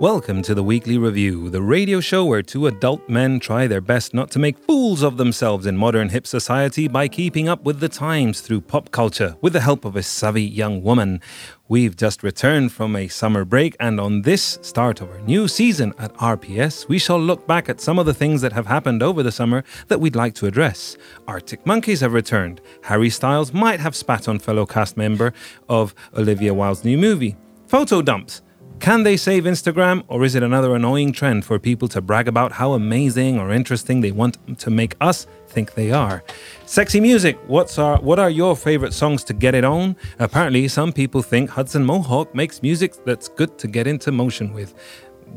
Welcome to the Weekly Review, the radio show where two adult men try their best not to make fools of themselves in modern hip society by keeping up with the times through pop culture with the help of a savvy young woman. We've just returned from a summer break, and on this start of our new season at RPS, we shall look back at some of the things that have happened over the summer that we'd like to address. Arctic Monkeys have returned. Harry Styles might have spat on fellow cast member of Olivia Wilde's new movie. Photo dumps. Can they save Instagram, or is it another annoying trend for people to brag about how amazing or interesting they want to make us think they are? Sexy music. What's our, what are your favorite songs to get it on? Apparently, some people think Hudson Mohawke makes music that's good to get into motion with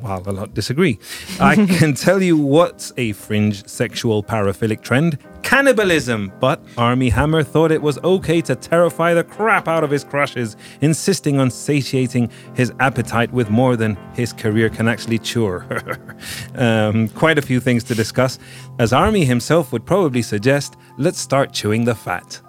while a lot disagree. I can tell you what's a fringe sexual paraphilic trend cannibalism. But Armie Hammer thought it was okay to terrify the crap out of his crushes, insisting on satiating his appetite with more than his career can actually chew. um, quite a few things to discuss. As Armie himself would probably suggest, let's start chewing the fat.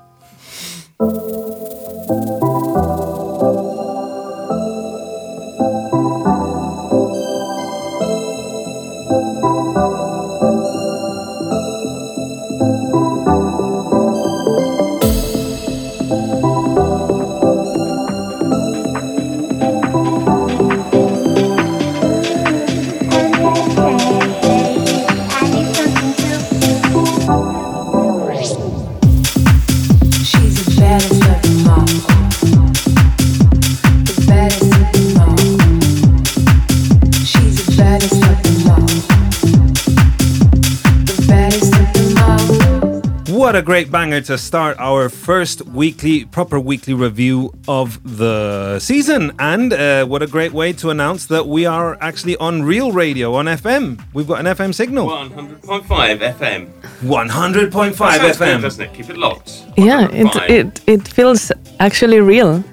What a great banger to start our first weekly, proper weekly review of the season. And uh, what a great way to announce that we are actually on real radio, on FM. We've got an FM signal. 100.5 FM. 100.5 FM. Good, doesn't it? Keep it locked. Yeah, it, it it feels actually real.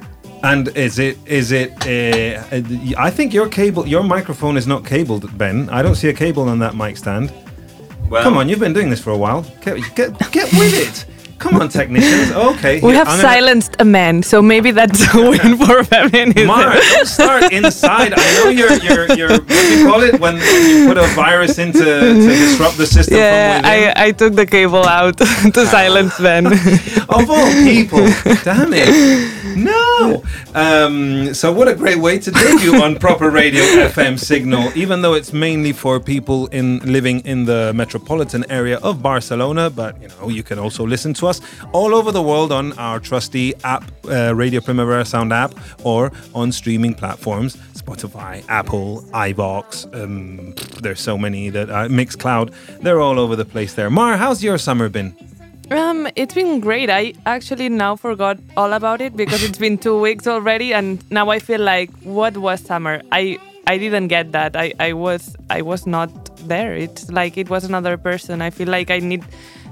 And is it, is it, uh, uh, I think your cable, your microphone is not cabled, Ben. I don't see a cable on that mic stand. Well, Come on, you've been doing this for a while. Get, get, get with it. Come on, technicians. Okay. We have gonna- silenced a man, so maybe that's a win for feminism. Mark, don't start inside. I know you're, you're, you're, what do you call it? When, when you put a virus in to, to disrupt the system yeah, from? I, I took the cable out to silence Ben. of all people. Damn it. No. Um, so, what a great way to debut on proper radio FM signal, even though it's mainly for people in living in the metropolitan area of Barcelona. But you know, you can also listen to us all over the world on our trusty app, uh, Radio Primavera Sound app, or on streaming platforms Spotify, Apple, iVoox. Um, there's so many that uh, Mixcloud. They're all over the place there. Mar, how's your summer been? Um, it's been great. I actually now forgot all about it because it's been two weeks already, and now I feel like what was summer? I I didn't get that. I, I was I was not there. It's like it was another person. I feel like I need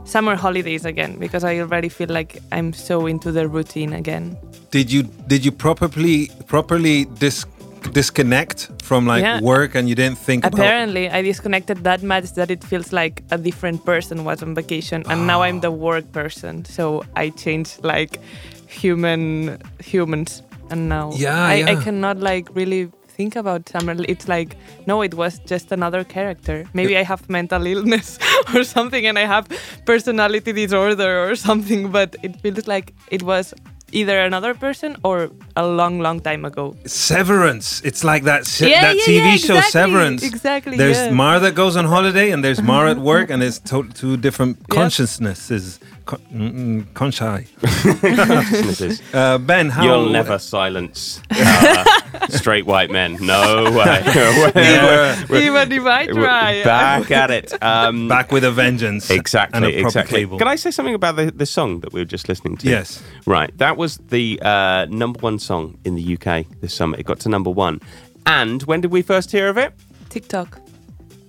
summer holidays again because I already feel like I'm so into the routine again. did you did you properly properly dis- disconnect from like Yeah. work and you didn't think about Apparently, I disconnected that much that it feels like a different person was on vacation, and now I'm the ah. work person. So I changed like human humans, and now Yeah, I, I cannot like really think about summer. It's like no, it was just another character. Maybe I have mental illness or something, and I have personality disorder or something. But it feels like it was either another person or a long, long time ago. Severance. It's like that sh- Yeah, that yeah, TV yeah, show exactly, Severance. exactly, There's yeah. Mar that goes on holiday and there's Mar at work and it's to- two different Yep. consciousnesses. Con- mm, mm, Uh, ben, how You'll never silence uh, straight white men. No way. Yeah. Even if I We're try, back at it. Um, back with a vengeance. Exactly, And a exactly. cable. Can I say something about the, the song that we were just listening to? Yes. Right. That was the uh, number one song in the UK this summer. It got to number one. And when did we first hear of it? TikTok.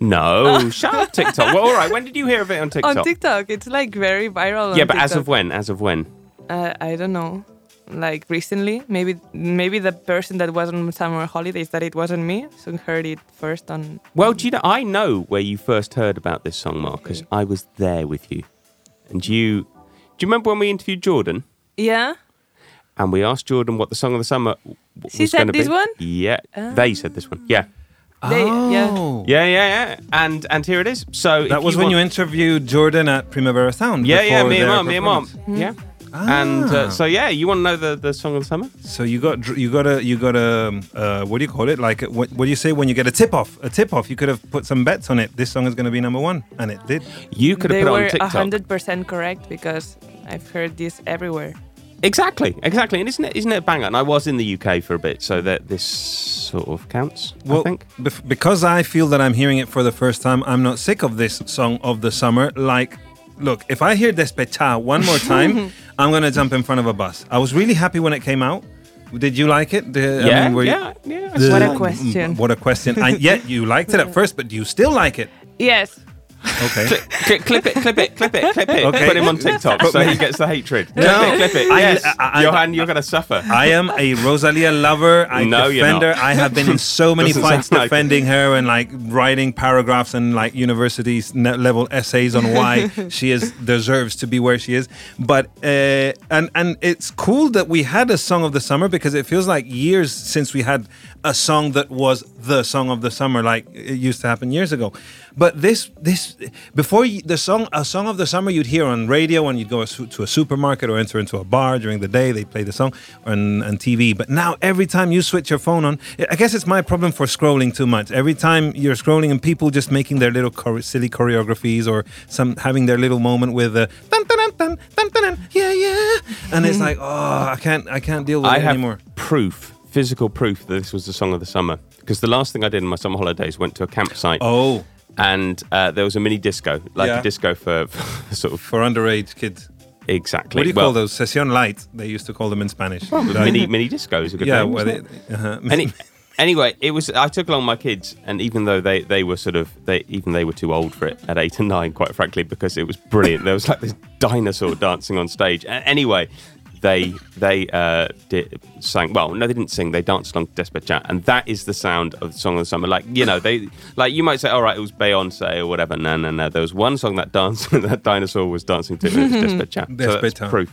No, shut up, TikTok. Well, all right. When did you hear of it on TikTok? On TikTok, it's like very viral. yeah, but as of when? As of when? Uh, I don't know. like recently. Maybe maybe the person that was on summer holidays that it wasn't me, so heard it first on. Well, do you know? I know where you first heard about this song, Mark, because I was there with you. And you, do you remember when we interviewed Jordan Yeah. And we asked Jordan what the song of the summer w- She was said going to this be? one? Yeah, they said this one. Yeah, They, Yeah. Oh. yeah, yeah, yeah. And and here it is. So That if was when want- you interviewed Jordan at Primavera Sound. Yeah, yeah, me and mom, me and mom. performance. Yeah. And Ah. uh, so yeah, you want to know the, the song of the summer? So you got you got a you got a um, uh, what do you call it? Like what, what do you say when you get a tip off? A tip off. You could have put some bets on it. This song is going to be number one, and it did. You could have They put it were on TikTok. hundred percent correct because I've heard this everywhere. Exactly, exactly. And isn't it isn't it a banger? And I was in the UK for a bit, so that this sort of counts. I Well, think. bef- because I feel that I'm hearing it for the first time, I'm not sick of this song of the summer. Like, look, if I hear Despecha one more time, I'm going to jump in front of a bus. I was really happy when it came out. Did you like it? The- I Yeah, mean, were you- yeah, yeah. The- What a question. What a question. I, yeah, you liked it at first, but do you still like it? Yes. Okay. Clip, clip it, clip it, clip it, clip it. Okay. Put him on TikTok so he gets the hatred. Clip No. it, clip it. I- Yes, I- I- Johan, you're gonna suffer. I am a Rosalia lover. I No, you're defend her. not. I have been in so many fights sound like defending her and like writing paragraphs and like university level essays on why she is deserves to be where she is. But uh, and and it's cool that we had a song of the summer because it feels like years since we had a song that was the song of the summer like it used to happen years ago. But this this before you, the song a song of the summer you'd hear on radio and you'd go to a supermarket or enter into a bar during the day They'd play the song on, on TV. But now every time you switch your phone on, I guess it's my problem for scrolling too much. Every time you're scrolling and people just making their little chore- silly choreographies or some having their little moment with the dun, dun, dun, dun, dun, yeah yeah, and it's mm-hmm. like oh I can't I can't deal with I it have anymore. proof, physical proof that this was the song of the summer. Because the last thing I did in my summer holidays went to a campsite Oh, and uh, there was a mini disco, like Yeah. a disco for, for sort of for underage kids. exactly. What do you well, call those? Session light. They used to call them in Spanish. I- Mini mini disco is a good yeah, name. well, it, it? uh-huh. Any, anyway, it was. I took along my kids, and even though they, they were sort of they even they were too old for it at eight and nine, quite frankly, because it was brilliant. there was like this dinosaur dancing on stage. Anyway, they they uh, did, sang. Well, no, they didn't sing. They danced along to Desperate and that is the sound of the song of the summer. Like you know, they like you might say, all right, it was Beyonce or whatever. No, no, no. There was one song that dance that dinosaur was dancing to. And it was Desperate So that's Despacito. proof.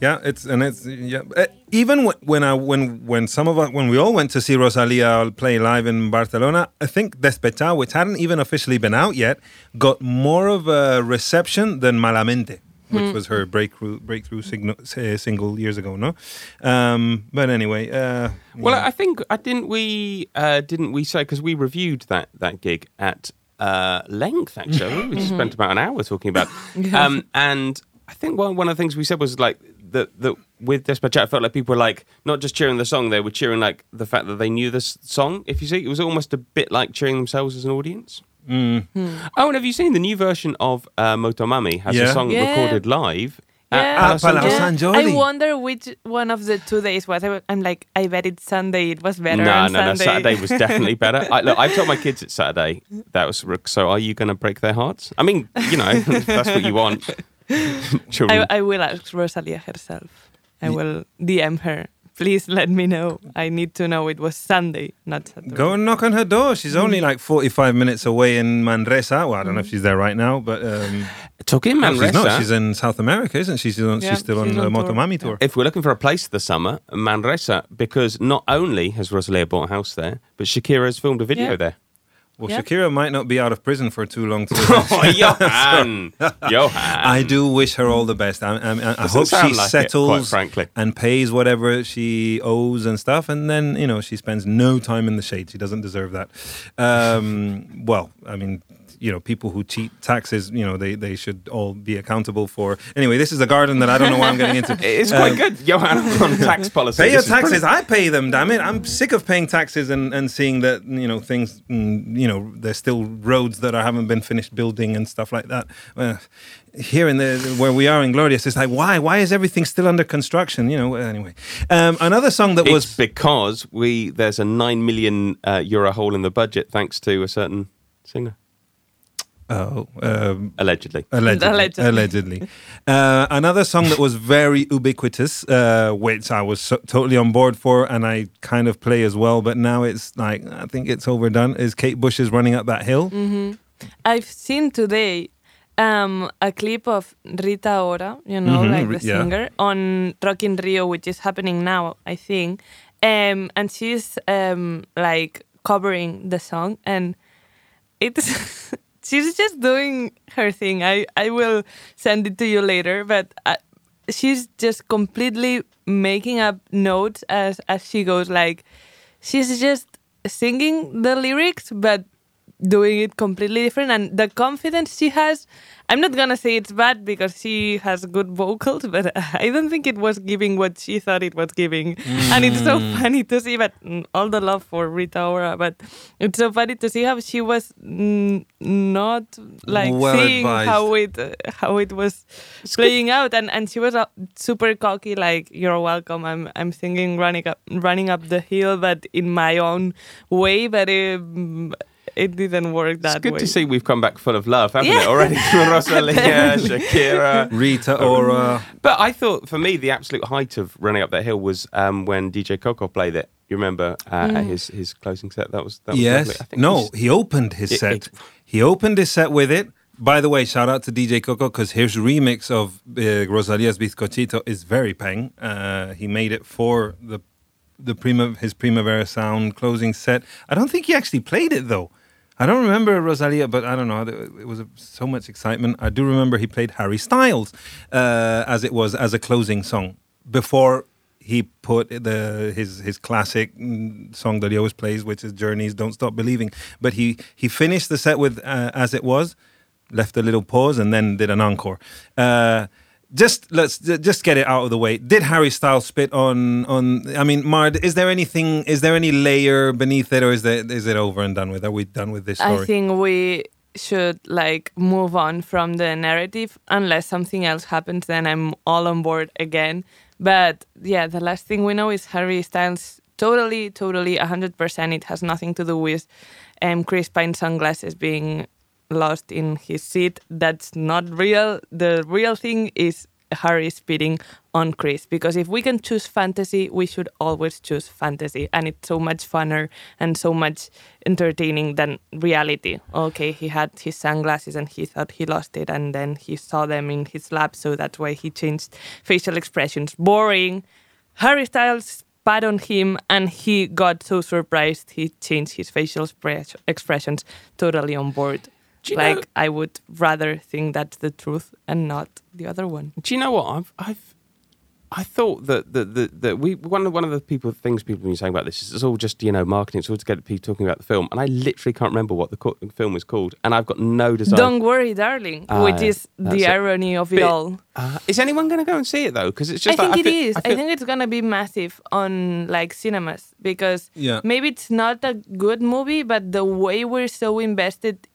Yeah, it's and it's yeah. Uh, even when I when when some of us when we all went to see Rosalia play live in Barcelona, I think Despecha, which hadn't even officially been out yet, got more of a reception than Malamente, which was her breakthrough breakthrough signal, uh, single years ago. No, um, but anyway, uh, Well, I think I didn't we uh, didn't we say because we reviewed that that gig at uh, length actually. we spent about an hour talking about, um, and I think one one of the things we said was like that that with Despacito, I felt like people were like not just cheering the song, they were cheering like the fact that they knew this song. If you see, it was almost a bit like cheering themselves as an audience. Mm. Oh, and have you seen the new version of uh, Motomami? Has Yeah. a song Yeah. recorded live. at Yeah. Palo Ah, Palo Santo? San I wonder which one of the two days was. I- I'm like, I bet it's Sunday. It was better No, on no, no. Sunday. Saturday was definitely better. I, look, I've told my kids it's Saturday. That was so. Are you going to break their hearts? I mean, you know, that's what you want. I, I will ask Rosalia herself. I will DM her. Please let me know. I need to know it was Sunday, not Saturday. go and knock on her door. She's only like forty-five minutes away in Manresa. Well, I don't know if she's there right now, but um, Talking no, Manresa. she's not. She's in South America, isn't she? She's, on, Yeah, she's still she's on the on tour. Motomami tour. if we're looking for a place this summer, Manresa, because not only has Rosalia bought a house there, but Shakira has filmed a video Yeah. there. Well, Yeah. Shakira might not be out of prison for too long. To Oh, Johan, Johan. I do wish her all the best. I, I, I Doesn't hope she like settles quite frankly. and pays whatever she owes and stuff, and then you know she spends no time in the shade. She doesn't deserve that. Um, well, I mean. You know, people who cheat taxes, you know, they, they should all be accountable for. Anyway, this is a garden that I don't know why I'm getting into. It's quite Um, good, Johan, on tax policy. Pay your taxes. I pay them. Damn it! I'm sick of paying taxes and, and seeing that you know things. mm, You know, there's still roads that I haven't been finished building and stuff like that. Uh, here in the where we are in Glòries, it's like why why is everything still under construction? You know. Anyway, um, another song that It's was because we there's a nine million uh, euro hole in the budget thanks to a certain singer. Oh, um, allegedly. Allegedly. Allegedly. Allegedly. Uh, another song that was very ubiquitous, uh, which I was so, totally on board for and I kind of play as well, but now it's like, I think it's overdone, is Kate Bush's Running Up That Hill. I've seen today um, a clip of Rita Ora, you know, Mhm, like the yeah. singer, on Rock in Rio, which is happening now, I think. Um, and she's um, like covering the song, and it's she's just doing her thing. I I will send it to you later, but uh, she's just completely making up notes as as she goes. Like she's just singing the lyrics, but doing it completely different and the confidence she has i'm not gonna say it's bad because she has good vocals but i don't think it was giving what she thought it was giving. And it's so funny to see but mm, all the love for rita ora but it's so funny to see how she was mm, not like Well seeing advised. how it uh, how it was playing out. And and she was uh, super cocky like you're welcome. I'm i'm singing running up running up the hill but in my own way. But um, it didn't work that It's good way to see we've come back full of love, haven't Yeah. it? Already Rosalia, Shakira. Rita Ora. But I thought for me the absolute height of running up that hill was um, when DJ Coco played it. You remember uh, Mm. his his closing set? That was that was Yes. lovely. I think No, he's- he opened his It- set. it- he opened his set with it. By the way, shout out to DJ Coco because his remix of uh, Rosalia's Bizcochito is very peng. Uh, he made it for the the prima his Primavera Sound closing set. I don't think he actually played it though. I don't remember Rosalia, but I don't know. It was so much excitement. I do remember he played Harry Styles uh, as it was as a closing song before he put the his his classic mm, song that he always plays, which is Journeys, "Don't Stop Believing." But he he finished the set with uh, "As It Was," left a little pause, and then did an encore. Uh, just let's just get it out of the way. Did Harry Styles spit on on? I mean, Mard, is there anything? Is there any layer beneath it, or is that is it over and done with? Are we done with this story? I think we should like move on from the narrative unless something else happens then I'm all on board again. But yeah, the last thing we know is Harry Styles totally, totally 100% it has nothing to do with um, Chris Pine sunglasses being lost in his seat. That's not real. The real thing is Harry spitting on Chris because if we can choose fantasy, we should always choose fantasy, and it's so much funner and so much entertaining than reality. Okay, he had his sunglasses and he thought he lost it, and then he saw them in his lap, so that's why he changed facial expressions. Boring. Harry Styles spat on him, and he got so surprised he changed his facial expressions. Totally on board. Do you like know- I would rather think that's the truth and not the other one. Do you know what I've I've I thought that that that, that we one of one of the people things people have been saying about this is it's all just you know marketing. It's all to get people talking about the film, and I literally can't remember what the co- film was called, and I've got no desire. Don't worry, darling, Ah, which is that's the it. irony of it Bit- all. Uh, is anyone going to go and see it though? Because it's just. I just think like, it feel- is. I, feel- think it's gonna be massive on like cinemas because Yeah. maybe it's not a good movie, but the way we're so invested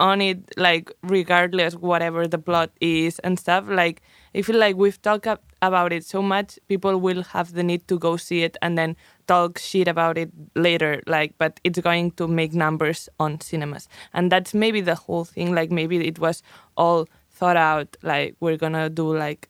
on it, like regardless whatever the plot is and stuff, like I feel like we've talked ab- about it so much, people will have the need to go see it and then talk shit about it later. Like, but it's going to make numbers on cinemas, and that's maybe the whole thing. Like, maybe it was all thought out. Like, we're gonna do like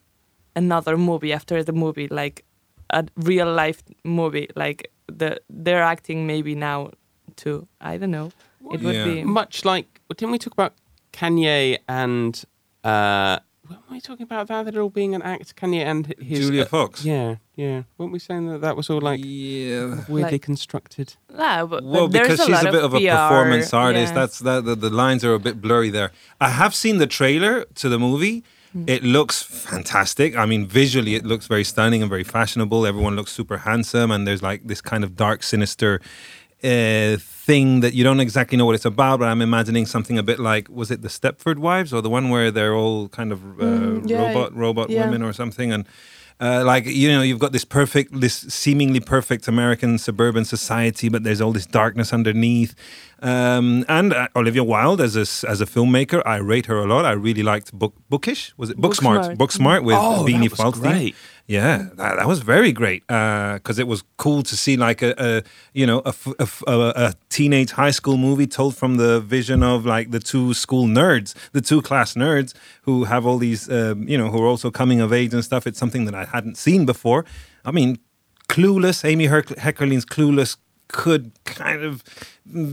another movie after the movie, like a real life movie. Like the they're acting maybe now too. I don't know. It would Yeah. be much like didn't we talk about Kanye and uh, what were we talking about that? That all being an act, Kanye and his Julia uh, Fox. Yeah, yeah. weren't we saying that that was all like yeah. weirdly Like- constructed? Yeah, but, Well, but there's because a she's lot a bit of, a PR, performance artist. yeah. That's that. The, the lines are a bit blurry there. I have seen the trailer to the movie. Hmm. It looks fantastic. I mean, visually, it looks very stunning and very fashionable. Everyone looks super handsome, and there's like this kind of dark, sinister uh, thing that you don't exactly know what it's about. But I'm imagining something a bit like was it the Stepford Wives or the one where they're all kind of uh, Mm, yeah, robot robot yeah. women or something and. Uh, like you know, you've got this perfect, this seemingly perfect American suburban society, but there's all this darkness underneath. Um, and uh, Olivia Wilde, as a s- as a filmmaker, I rate her a lot. I really liked Book Bookish. Was it Booksmart? Booksmart. Booksmart with Oh, Beanie was Feldstein. Yeah, that, that was very great because it was cool to see like a, a you know a, f- a f- a- a teenage high school movie told from the vision of like the two school nerds, the two class nerds who have all these um, you know who are also coming of age and stuff. It's something that I hadn't seen before. I mean, Clueless, Amy Herc- Heckerling's Clueless could kind of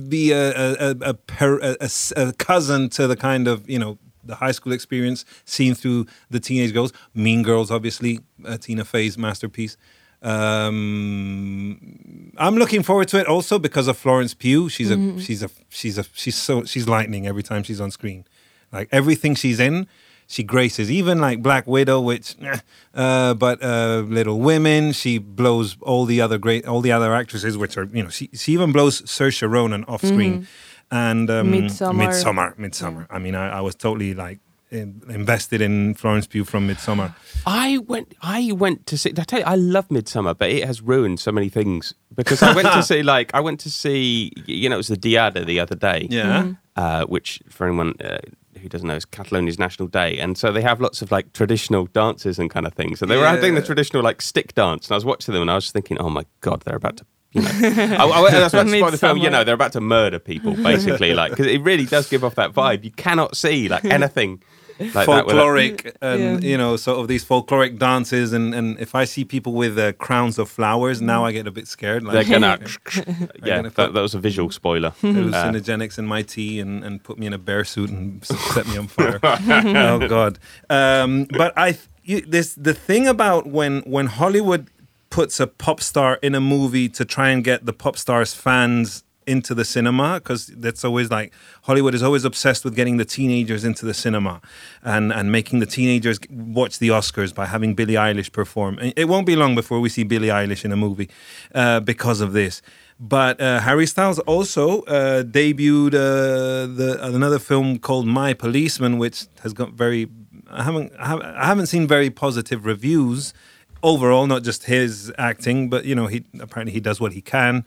be a a, a, per, a, a cousin to the kind of you know the high school experience seen through the teenage girls. Mean Girls, obviously, uh, Tina Fey's masterpiece. Um, I'm looking forward to it also because of Florence Pugh. She's a she's a she's a she's so she's lightning every time she's on screen. Like everything she's in, she graces. Even like Black Widow, which, eh, uh, but uh, Little Women, she blows all the other great all the other actresses, which are you know she she even blows Saoirse Ronan off screen. And um, Midsommar. Midsummer, Midsummer. I mean, I, I was totally like in, invested in Florence Pugh from Midsummer. I went. I went to see. I tell you, I love Midsummer, but it has ruined so many things because I went to see. Like, I went to see. You know, it was the Diada the other day. Yeah. Uh, which, for anyone uh, who doesn't know, is Catalonia's national day, and so they have lots of like traditional dances and kind of things. So they were having the traditional like stick dance, and I was watching them, and I was thinking, oh my god, they're about to. You know, I, I, that's about to spoil the film. You know, they're about to murder people, basically. Like, because it really does give off that vibe. You cannot see like anything like that without- folkloric and Yeah. you know sort of these folkloric dances and and if I see people with uh, crowns of flowers now I get a bit scared like They're gonna, yeah, gonna that, that was a visual spoiler. Uh, hallucinogenics in my tea and, and put me in a bear suit and set me on fire. oh God! Um, but I you, this the thing about when when Hollywood puts a pop star in a movie to try and get the pop star's fans into the cinema because that's always like Hollywood is always obsessed with getting the teenagers into the cinema and and making the teenagers watch the Oscars by having Billie Eilish perform. It won't be long before we see Billie Eilish in a movie uh, because of this. But uh, Harry Styles also uh, debuted uh, the another film called My Policeman, which has got very I haven't, I haven't seen very positive reviews overall, not just his acting, but you know he apparently he does what he can.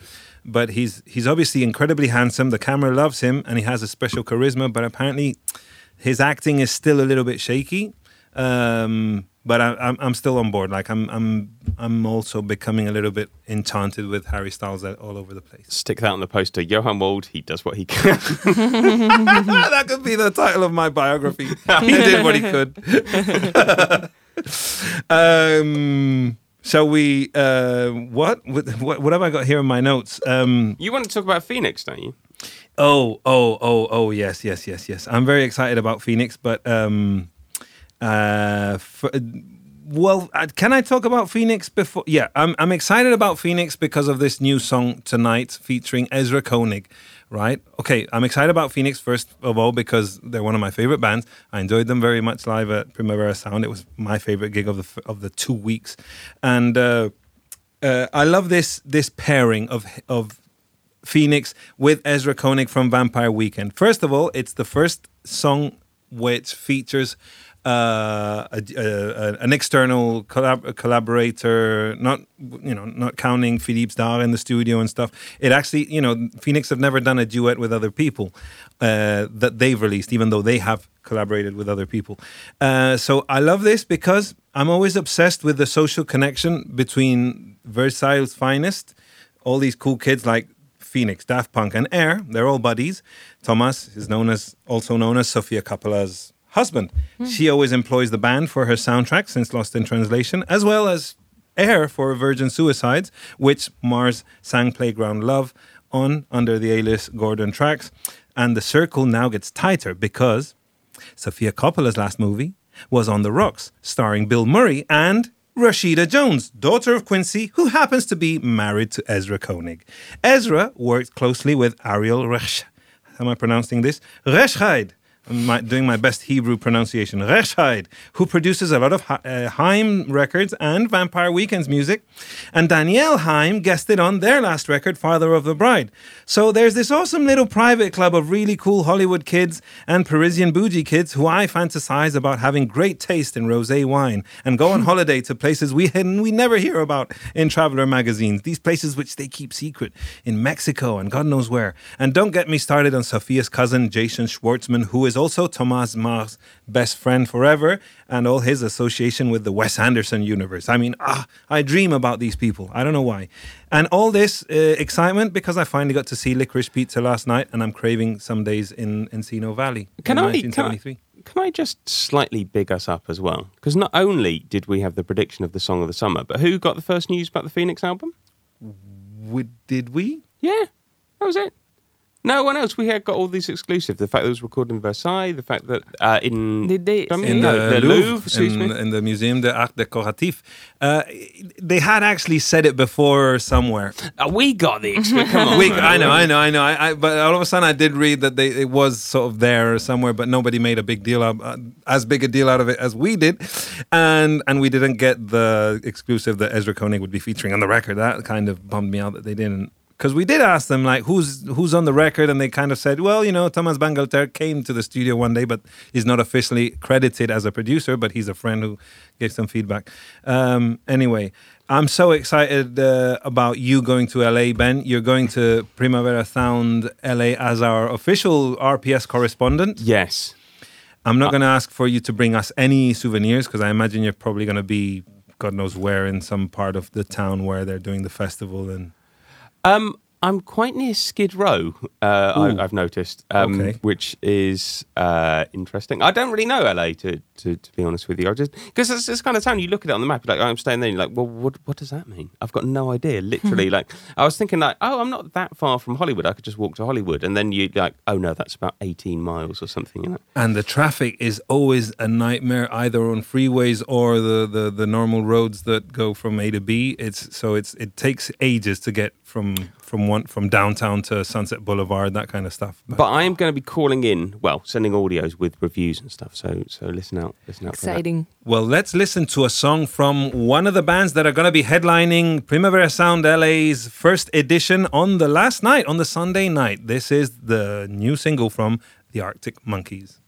But he's he's obviously incredibly handsome. The camera loves him, and he has a special charisma. But apparently, his acting is still a little bit shaky. Um, but I, I'm I'm still on board. Like I'm I'm I'm also becoming a little bit enchanted with Harry Styles all over the place. Stick that on the poster. Johan Wald, he does what he can. that could be the title of my biography. he did what he could. um, shall we? Uh, what? what? What have I got here in my notes? Um, you want to talk about Phoenix, don't you? oh, oh, oh, oh, yes, yes, yes, yes. I'm very excited about Phoenix, but um, uh, for, well, uh, can I talk about Phoenix before? Yeah, I'm I'm excited about Phoenix because of this new song tonight featuring Ezra Koenig. Right? Okay, I'm excited about Phoenix first of all because they're one of my favorite bands. I enjoyed them very much live at Primavera Sound. It was my favorite gig of the of the two weeks, and uh, uh, I love this this pairing of of Phoenix with Ezra Koenig from Vampire Weekend. First of all, it's the first song which features uh, a, a- an external collab- collaborator, not you know, not counting Philippe Zdar in the studio and stuff. It actually, you know, Phoenix have never done a duet with other people uh, that they've released, even though they have collaborated with other people. Uh, so I love this because I'm always obsessed with the social connection between Versailles' finest, all these cool kids like Phoenix, Daft Punk, and Air. They're all buddies. Thomas is known as also known as Sofia Coppola's husband. Hmm. She always employs the band for her soundtrack since Lost in Translation, as well as Air for Virgin Suicides, which Mars sang Playground Love on under the A-list Gordon tracks. And the circle now gets tighter because Sofia Coppola's last movie was On the Rocks, starring Bill Murray and Rashida Jones, daughter of Quincy, who happens to be married to Ezra Koenig. Ezra worked closely with Ariel Resch. How am I pronouncing this? Rechtshaid. My- doing my best Hebrew pronunciation. Rechtshaid, who produces a lot of uh, Haim records and Vampire Weekends music. And Danielle Haim guested on their last record, Father of the Bride. So there's this awesome little private club of really cool Hollywood kids and Parisian bougie kids who I fantasize about having great taste in rosé wine and go on holiday to places we we never hear about in traveler magazines. These places which they keep secret in Mexico and God knows where. And don't get me started on Sofia's cousin Jason Schwartzman, who is also Thomas Mars' best friend forever and all his association with the Wes Anderson universe. I mean, ah, I dream about these people. I don't know why. And all this uh, excitement because I finally got to see Licorice Pizza last night and I'm craving some days in Encino Valley. Can in I, can I 1973. can I just slightly big us up as well? Because not only did we have the prediction of the song of the summer, but who got the first news about the Phoenix album? We- did we? Yeah, that was it. No one else. We had got all these exclusive. The fact that it was recorded in Versailles, the fact that uh, in Did they I mean, in no, the, Louvre, excuse in, me. in the Museum de Art Décoratif. Uh, they had actually said it before somewhere. Uh, we got the exclusive. Come on, We. I know, I know, I know. I, I, but all of a sudden, I did read that they, it was sort of there somewhere, but nobody made a big deal of, uh, as big a deal out of it as we did, and and we didn't get the exclusive that Ezra Koenig would be featuring on the record. That kind of bummed me out that they didn't. Because we did ask them like who's who's on the record, and they kind of said, well, you know, Thomas Bangalter came to the studio one day, but he's not officially credited as a producer, but he's a friend who gave some feedback. Um, anyway, I'm so excited uh, about you going to LA, Ben. You're going to Primavera Sound LA as our official RPS correspondent. Yes. I'm not going to ask for you to bring us any souvenirs because I imagine you're probably going to be, God knows where, in some part of the town where they're doing the festival. And Um, I'm quite near Skid Row. Uh, I, I've noticed, um, Okay. which is uh, interesting. I don't really know LA to to, to be honest with you. I just because it's this kind of town. You look at it on the map, you're like oh, I'm staying there. You're like, well, what what does that mean? I've got no idea. Literally, like I was thinking, like, oh, I'm not that far from Hollywood. I could just walk to Hollywood, and then you like, oh no, that's about 18 miles or something. You know. and the traffic is always a nightmare, either on freeways or the, the, the normal roads that go from A to B. It's so it's it takes ages to get from from one from downtown to Sunset Boulevard, that kind of stuff. But But I am going to be calling in, well, sending audios with reviews and stuff. So so listen out, listen out. for that. Exciting. Well, let's listen to a song from one of the bands that are going to be headlining Primavera Sound LA's first edition on the last night, on the Sunday night. This is the new single from the Arctic Monkeys.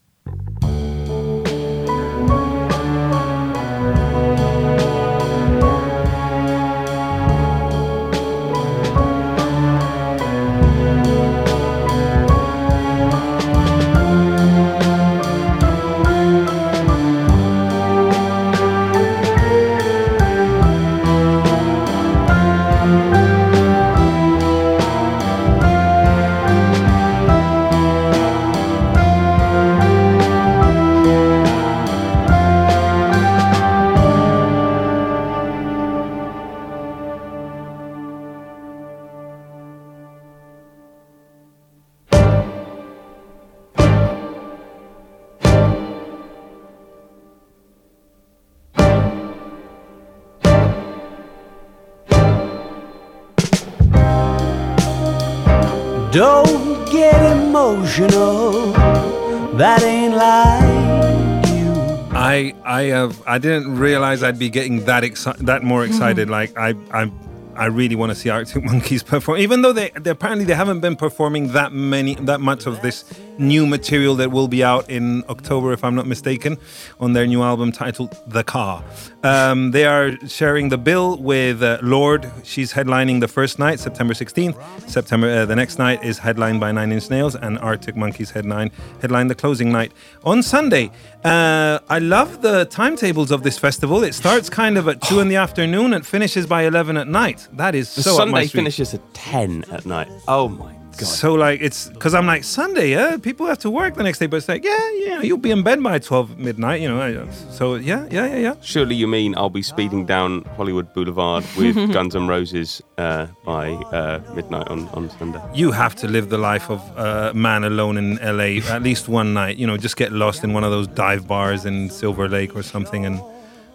I I didn't realize I'd be getting that exci- that more excited. Mm-hmm. like I I I really want to see Arctic Monkeys perform, even though they, they apparently they haven't been performing that many that much of this new material that will be out in October, if I'm not mistaken, on their new album titled The Car. Um, they are sharing the bill with uh, Lorde. She's headlining the first night, September 16th. September uh, the next night is headlined by Nine Inch Nails, and Arctic Monkeys headline headline the closing night on Sunday. Uh, I love the timetables of this festival. It starts kind of at two in the afternoon and finishes by 11 at night. That is The so Sunday finishes at 10 at night. Oh my God. So like it's because I'm like Sunday, yeah. People have to work the next day, but it's like yeah, yeah, you'll be in bed by twelve midnight, you know. So yeah, yeah, yeah, yeah. Surely you mean I'll be speeding down Hollywood Boulevard with Guns N' Roses uh, by uh, midnight on, on Sunday? You have to live the life of a man alone in LA at least one night. You know, just get lost in one of those dive bars in Silver Lake or something, and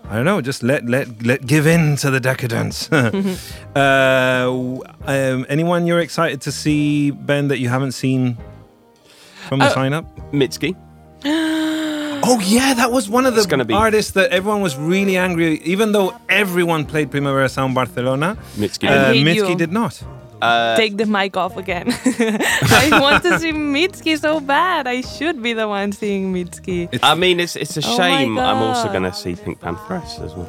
I don't know, just let let let give in to the decadence. uh, um, anyone you're excited to see, Ben, that you haven't seen from the Uh, sign up? Mitski. Oh yeah, that was one of the gonna be- artists that everyone was really angry. Even though everyone played Primavera Sound Barcelona, Mitski. uh, Mitski did not. Take the mic off again. I want to see Mitski so bad. I should be the one seeing Mitski. I mean, it's it's a Oh shame. I'm also going to see Pink Pantheress as well.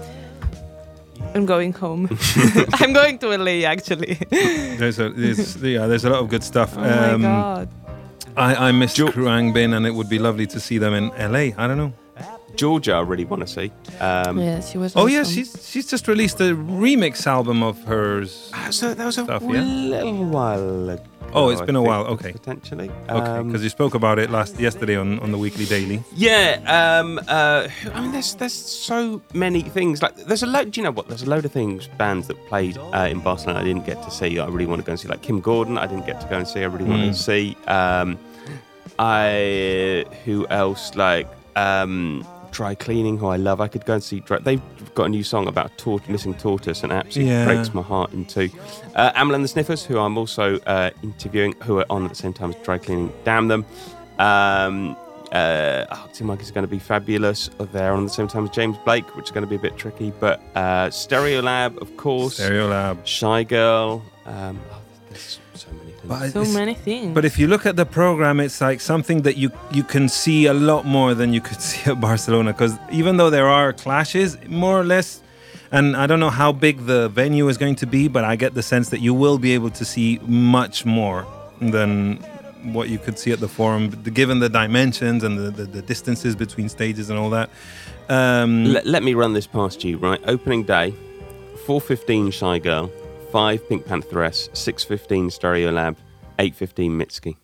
I'm going home. I'm going to LA actually. There's a there's, yeah, there's a lot of good stuff. Oh my Um, god. I, I missed Jo- Khruangbin, and it would be lovely to see them in LA. I don't know. Georgia, I really want to see. Um, Yeah, she was. Oh yeah, she's she's just released a remix album of hers. ah, So that was a Stuff, yeah? little while ago. Oh, it's been a think, while, okay. Potentially. Okay, Um, because you spoke about it last yesterday on, on the Weekly Daily. Yeah, um, uh, I mean, there's there's so many things. Like, there's a load. Do you know what? There's a load of things bands that played uh, in Barcelona. I didn't get to see. I really want to go and see. Like Kim Gordon, I didn't get to go and see. I really want Mm. to see. Um, I who else? Like um, Dry Cleaning, who I love. I could go and see. Dry, they've got a new song about tort- missing tortoise, and it absolutely Yeah. breaks my heart in two. Uh, Amyl and the Sniffers, who I'm also uh, interviewing, who are on at the same time as Dry Cleaning. Damn them. Um, uh, Arctic Monkeys is going to be fabulous. They're on at the same time as James Blake, which is going to be a bit tricky. But uh, Stereolab, of course. Stereolab. Shy Girl. Um, oh, there's so many things. But so many things. But if you look at the program, it's like something that you you can see a lot more than you could see at Barcelona. Because even though there are clashes, more or less, and I don't know how big the venue is going to be, but I get the sense that you will be able to see much more than what you could see at the forum, given the dimensions and the, the, the distances between stages and all that. Um, let, let me run this past you, right? Opening day, 4.15 Shy Girl, 5 Pink Pantheress, 6.15 Stereolab, 8.15 Mitski.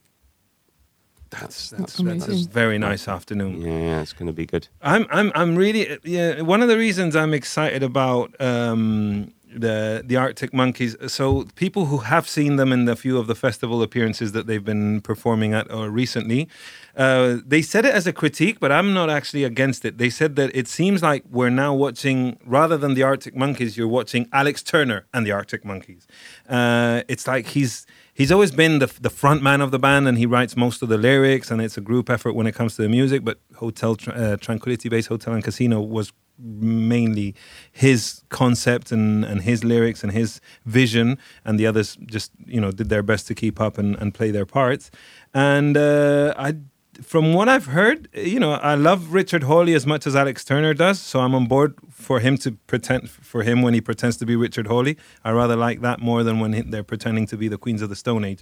that's, that's, that's, amazing. that's a very nice afternoon. Yeah, yeah, it's going to be good. I'm I'm I'm really yeah. One of the reasons I'm excited about um, the the Arctic Monkeys. So people who have seen them in the few of the festival appearances that they've been performing at or recently, uh, they said it as a critique, but I'm not actually against it. They said that it seems like we're now watching rather than the Arctic Monkeys, you're watching Alex Turner and the Arctic Monkeys. Uh, it's like he's he's always been the the front man of the band and he writes most of the lyrics and it's a group effort when it comes to the music but hotel uh, tranquility base hotel and casino was mainly his concept and, and his lyrics and his vision and the others just you know did their best to keep up and, and play their parts and uh, i from what I've heard, you know, I love Richard Hawley as much as Alex Turner does, so I'm on board for him to pretend for him when he pretends to be Richard Hawley. I rather like that more than when they're pretending to be the Queens of the Stone Age,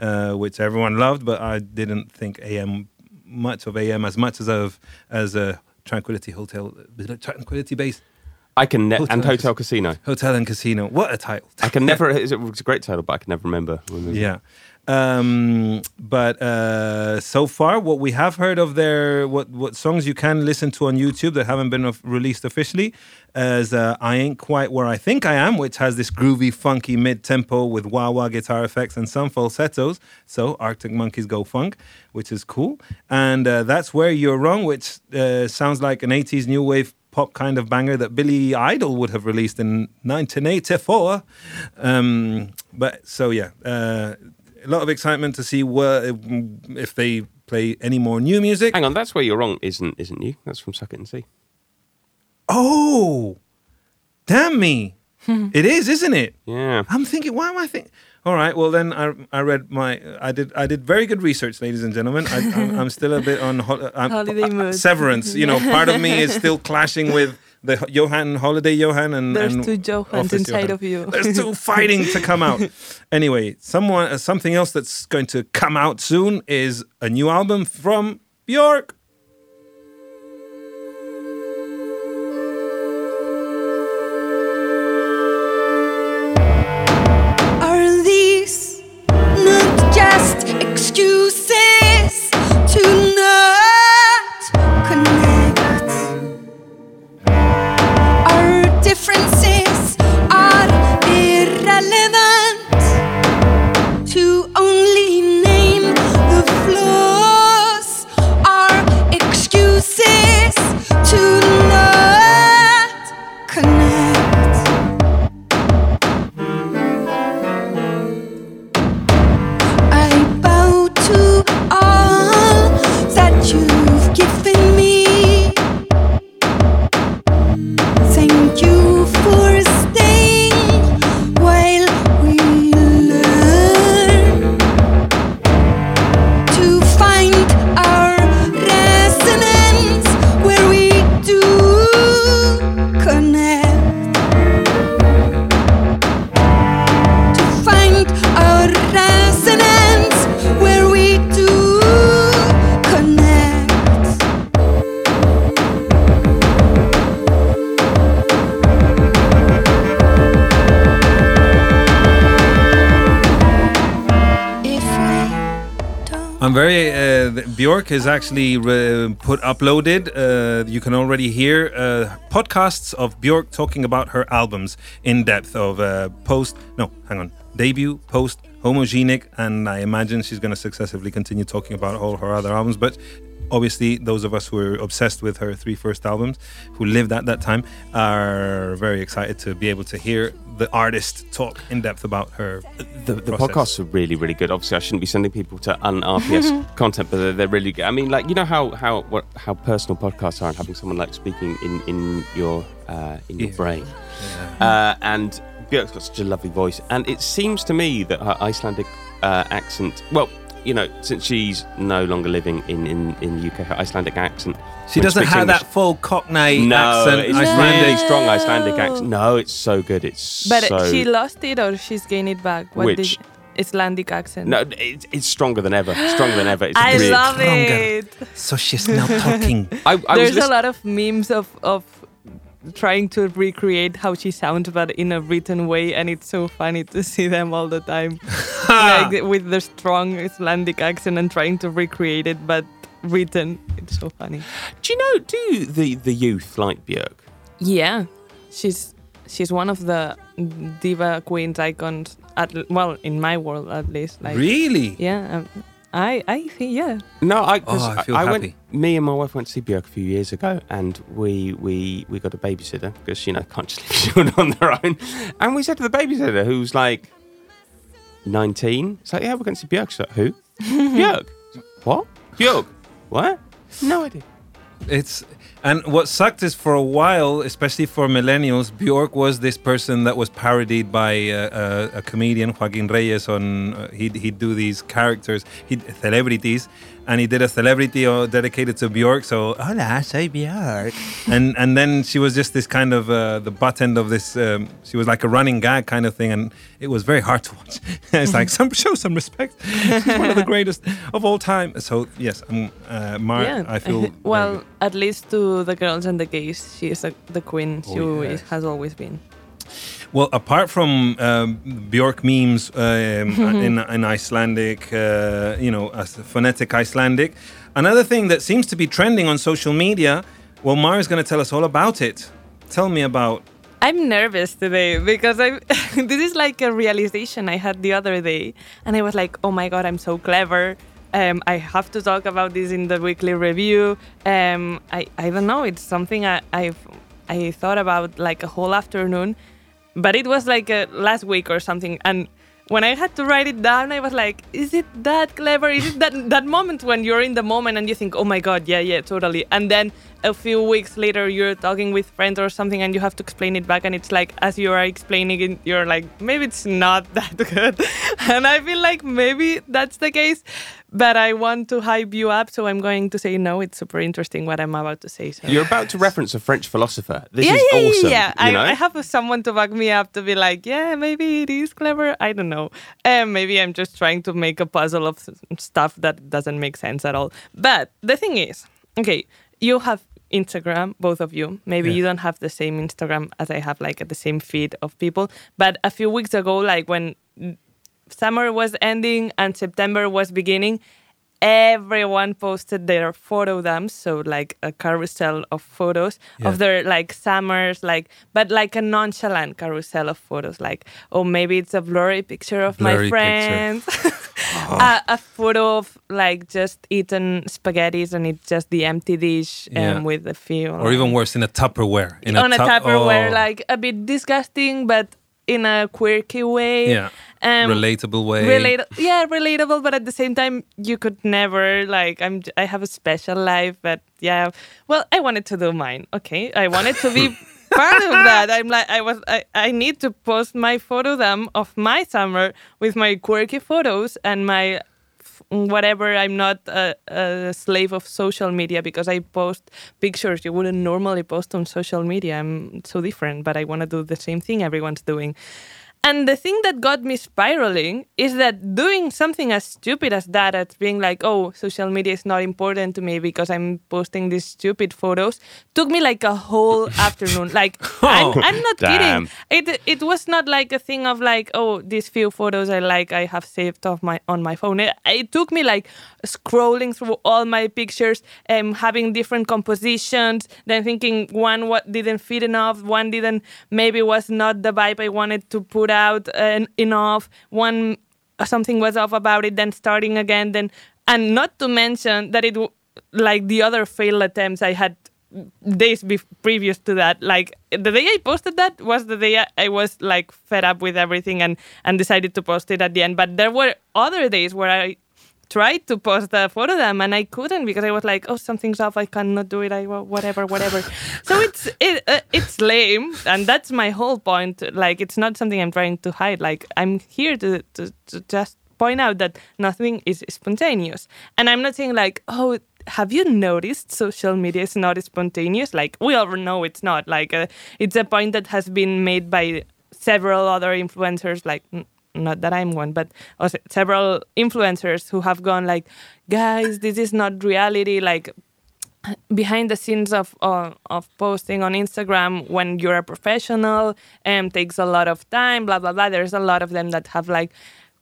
uh, which everyone loved, but I didn't think AM much of AM as much as of as a Tranquility Hotel, Tranquility Base I can ne- Hotel and Hotel Casino. Hotel and Casino. What a title! I can never. It's a a great title, but I can never remember. we- Yeah. Um, but uh, so far, what we have heard of their what what songs you can listen to on YouTube that haven't been released officially is uh, "I Ain't Quite Where I Think I Am," which has this groovy, funky mid tempo with wah wah guitar effects and some falsettos. So Arctic Monkeys go funk, which is cool. And uh, that's where you're wrong, which uh, sounds like an '80s new wave pop kind of banger that Billy Idol would have released in 1984. Um, but so yeah, uh, a lot of excitement to see what if they play any more new music. Hang on, that's where you're wrong, isn't isn't you? That's from Suck It and See. Oh, damn me! it is, isn't it? Yeah. I'm thinking, why am I thinking? All right, well then I I read my I did I did very good research, ladies and gentlemen. I, I'm, I'm still a bit on hol- I'm, Holiday uh, mood. Severance. You know, part of me is still clashing with the Johan Holiday Johan and There's and two Johans inside Johan. of you. There's two fighting to come out. Anyway, someone uh, something else that's going to come out soon is a new album from Bjork. Are these not just excuses Bjork is actually uh, put uploaded. Uh, you can already hear uh, podcasts of Bjork talking about her albums in depth of uh, post. No, hang on. Debut, post, homogenic, and I imagine she's going to successively continue talking about all her other albums. But obviously, those of us who are obsessed with her three first albums, who lived at that time, are very excited to be able to hear the artist talk in depth about her. The, the podcasts are really, really good. Obviously, I shouldn't be sending people to un-RPS content, but they're, they're really good. I mean, like you know how how what, how personal podcasts are, and having someone like speaking in in your uh, in your Yeah. brain. Uh, and Björk's got such a lovely voice, and it seems to me that her Icelandic uh, accent. Well, you know, since she's no longer living in in, in the UK, her Icelandic accent. She doesn't have English- that full Cockney No, accent. it's Icelandic. really strong Icelandic accent. No, it's so good. It's But so. she lost it or she's gained it back. What Which? did Icelandic accent? no, it's, it's stronger than ever. Stronger than ever. It's I really, love stronger. it. So she's now talking. I, I was There's a lot of memes of of trying to recreate how she sounds, but in a written way, and it's so funny to see them all the time, like with the strong Icelandic accent and trying to recreate it, but written. It's so funny. Do you know? Do the the youth like Björk? Yeah, she's she's one of the diva queens icons. At well, in my world at least. Like, really? Yeah, um, I I think yeah. No, I. Oh, 'cause Oh, I feel went. happy. Me and my wife went to see Björk a few years ago, and we we we got a babysitter because you know can't just leave children on their own. And we said to the babysitter, who's like nineteen, it's like, yeah, we're going to see Björk. She's like, who? Björk. What? Björk. What? No idea. It's and what sucked is for a while, especially for millennials, Bjork was this person that was parodied by uh, a, a comedian, Joaquin Reyes. On uh, he'd he'd do these characters, he'd celebrities, and he did a celebrity uh, dedicated to Bjork. So hola, soy Bjork, and and then she was just this kind of uh, the butt end of this. Um, she was like a running gag kind of thing, and it was very hard to watch. it's like some show some respect. She's one of the greatest of all time. So yes, I'm uh, Mar. yeah. I feel well, at least to the girls and the gays, she is a, the queen. She Oh, always- has always been. Well, apart from um, Bjork memes um, in, in Icelandic, uh, you know, as phonetic Icelandic, another thing that seems to be trending on social media. Well, Mara's going to tell us all about it. Tell me about. I'm nervous today because I this is like a realization I had the other day, and I was like, "Oh my god, I'm so clever." Um, I have to talk about this in the weekly review. Um, I I don't know. It's something I I've I thought about like a whole afternoon, but it was like uh, last week or something, and. When I had to write it down, I was like, "Is it that clever? Is it that that moment when you're in the moment and you think, oh my god, yeah, yeah, totally," and then a few weeks later you're talking with friends or something and you have to explain it back and it's like as you are explaining it you're like maybe it's not that good and i feel like maybe that's the case but i want to hype you up so i'm going to say no it's super interesting what i'm about to say so You're about to reference a French philosopher. This yeah, is yeah, yeah, awesome. yeah. you I, know? I have someone to back me up to be like, yeah, maybe it is clever. I don't know. And maybe I'm just trying to make a puzzle of stuff that doesn't make sense at all. But the thing is, okay, you have Instagram, both of you. Maybe Yeah. you don't have the same Instagram as I have, like the same feed of people. But a few weeks ago, like when summer was ending and September was beginning, everyone posted their photo dumps, so like a carousel of photos Yeah. of their like summers, like but like a nonchalant carousel of photos, like oh maybe it's a blurry picture of Blurry my friends, a, a photo of like just eaten spaghettis and it's just the empty dish um, with a few, Or even worse, in a Tupperware. In on a tup- Tupperware, oh, like a bit disgusting, but in a quirky way. Yeah. Um, relatable way. Relata- yeah, relatable, but at the same time, you could never like. I'm. I have a special life, but yeah. Well, I wanted to do mine. Okay, I wanted to be part of that. I'm like, I was. I, I need to post my photo dump of my summer with my quirky photos and my whatever. I'm not a, a slave of social media because I post pictures you wouldn't normally post on social media. I'm so different, but I want to do the same thing everyone's doing. And the thing that got me spiraling is that doing something as stupid as that, as being like, oh, social media is not important to me because I'm posting these stupid photos, took me like a whole afternoon. Like, I'm, I'm not Damn. kidding. It it was not like a thing of like, oh, these few photos I like, I have saved off my on my phone. It, it took me like scrolling through all my pictures, um, having different compositions, then thinking one what didn't fit enough, one didn't maybe was not the vibe I wanted to put out enough, one something was off about it, then starting again, then and not to mention that it like the other failed attempts I had days bef- previous to that. Like the day i posted that was the day I was like fed up with everything and and decided to post it at the end. But there were other days where i tried to post a photo of them and i couldn't because i was like oh something's off i cannot do it i whatever whatever so it's it, uh, it's lame and that's my whole point like it's not something i'm trying to hide like i'm here to, to, to just point out that nothing is spontaneous and i'm not saying like oh have you noticed social media is not spontaneous? Like we all know it's not. Like uh, it's a point that has been made by several other influencers. Like not that I'm one, but also several influencers who have gone like, guys, this is not reality. Like behind the scenes of uh, of posting on Instagram when you're a professional and takes a lot of time. Blah blah blah. There's a lot of them that have like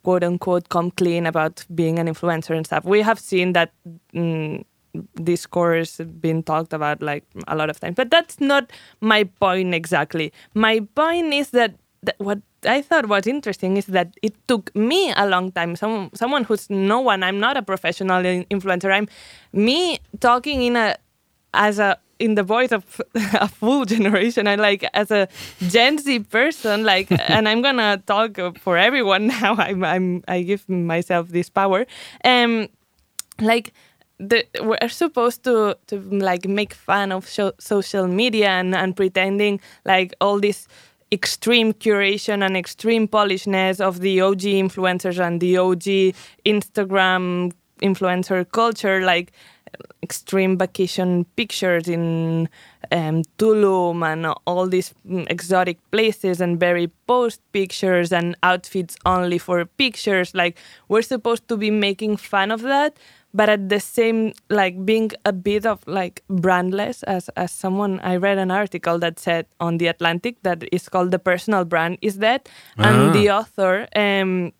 quote unquote come clean about being an influencer and stuff. We have seen that mm, discourse being talked about like a lot of times, but that's not my point exactly. My point is that, that what I thought was interesting is that it took me a long time. Some someone who's no one. I'm not a professional influencer. I'm me talking in a as a in the voice of a full generation and like as a gen z person like and i'm gonna talk for everyone now i'm, I'm i give myself this power um like the, we're supposed to to like make fun of social media and, and pretending like all this extreme curation and extreme polishness of the OG influencers and the OG Instagram influencer culture like extreme vacation pictures in um, Tulum and all these mm, exotic places and very post pictures and outfits only for pictures. Like we're supposed to be making fun of that, but at the same like being a bit of like brandless. As as someone I read an article that said on the Atlantic that is called the personal brand is that, and the author. Um,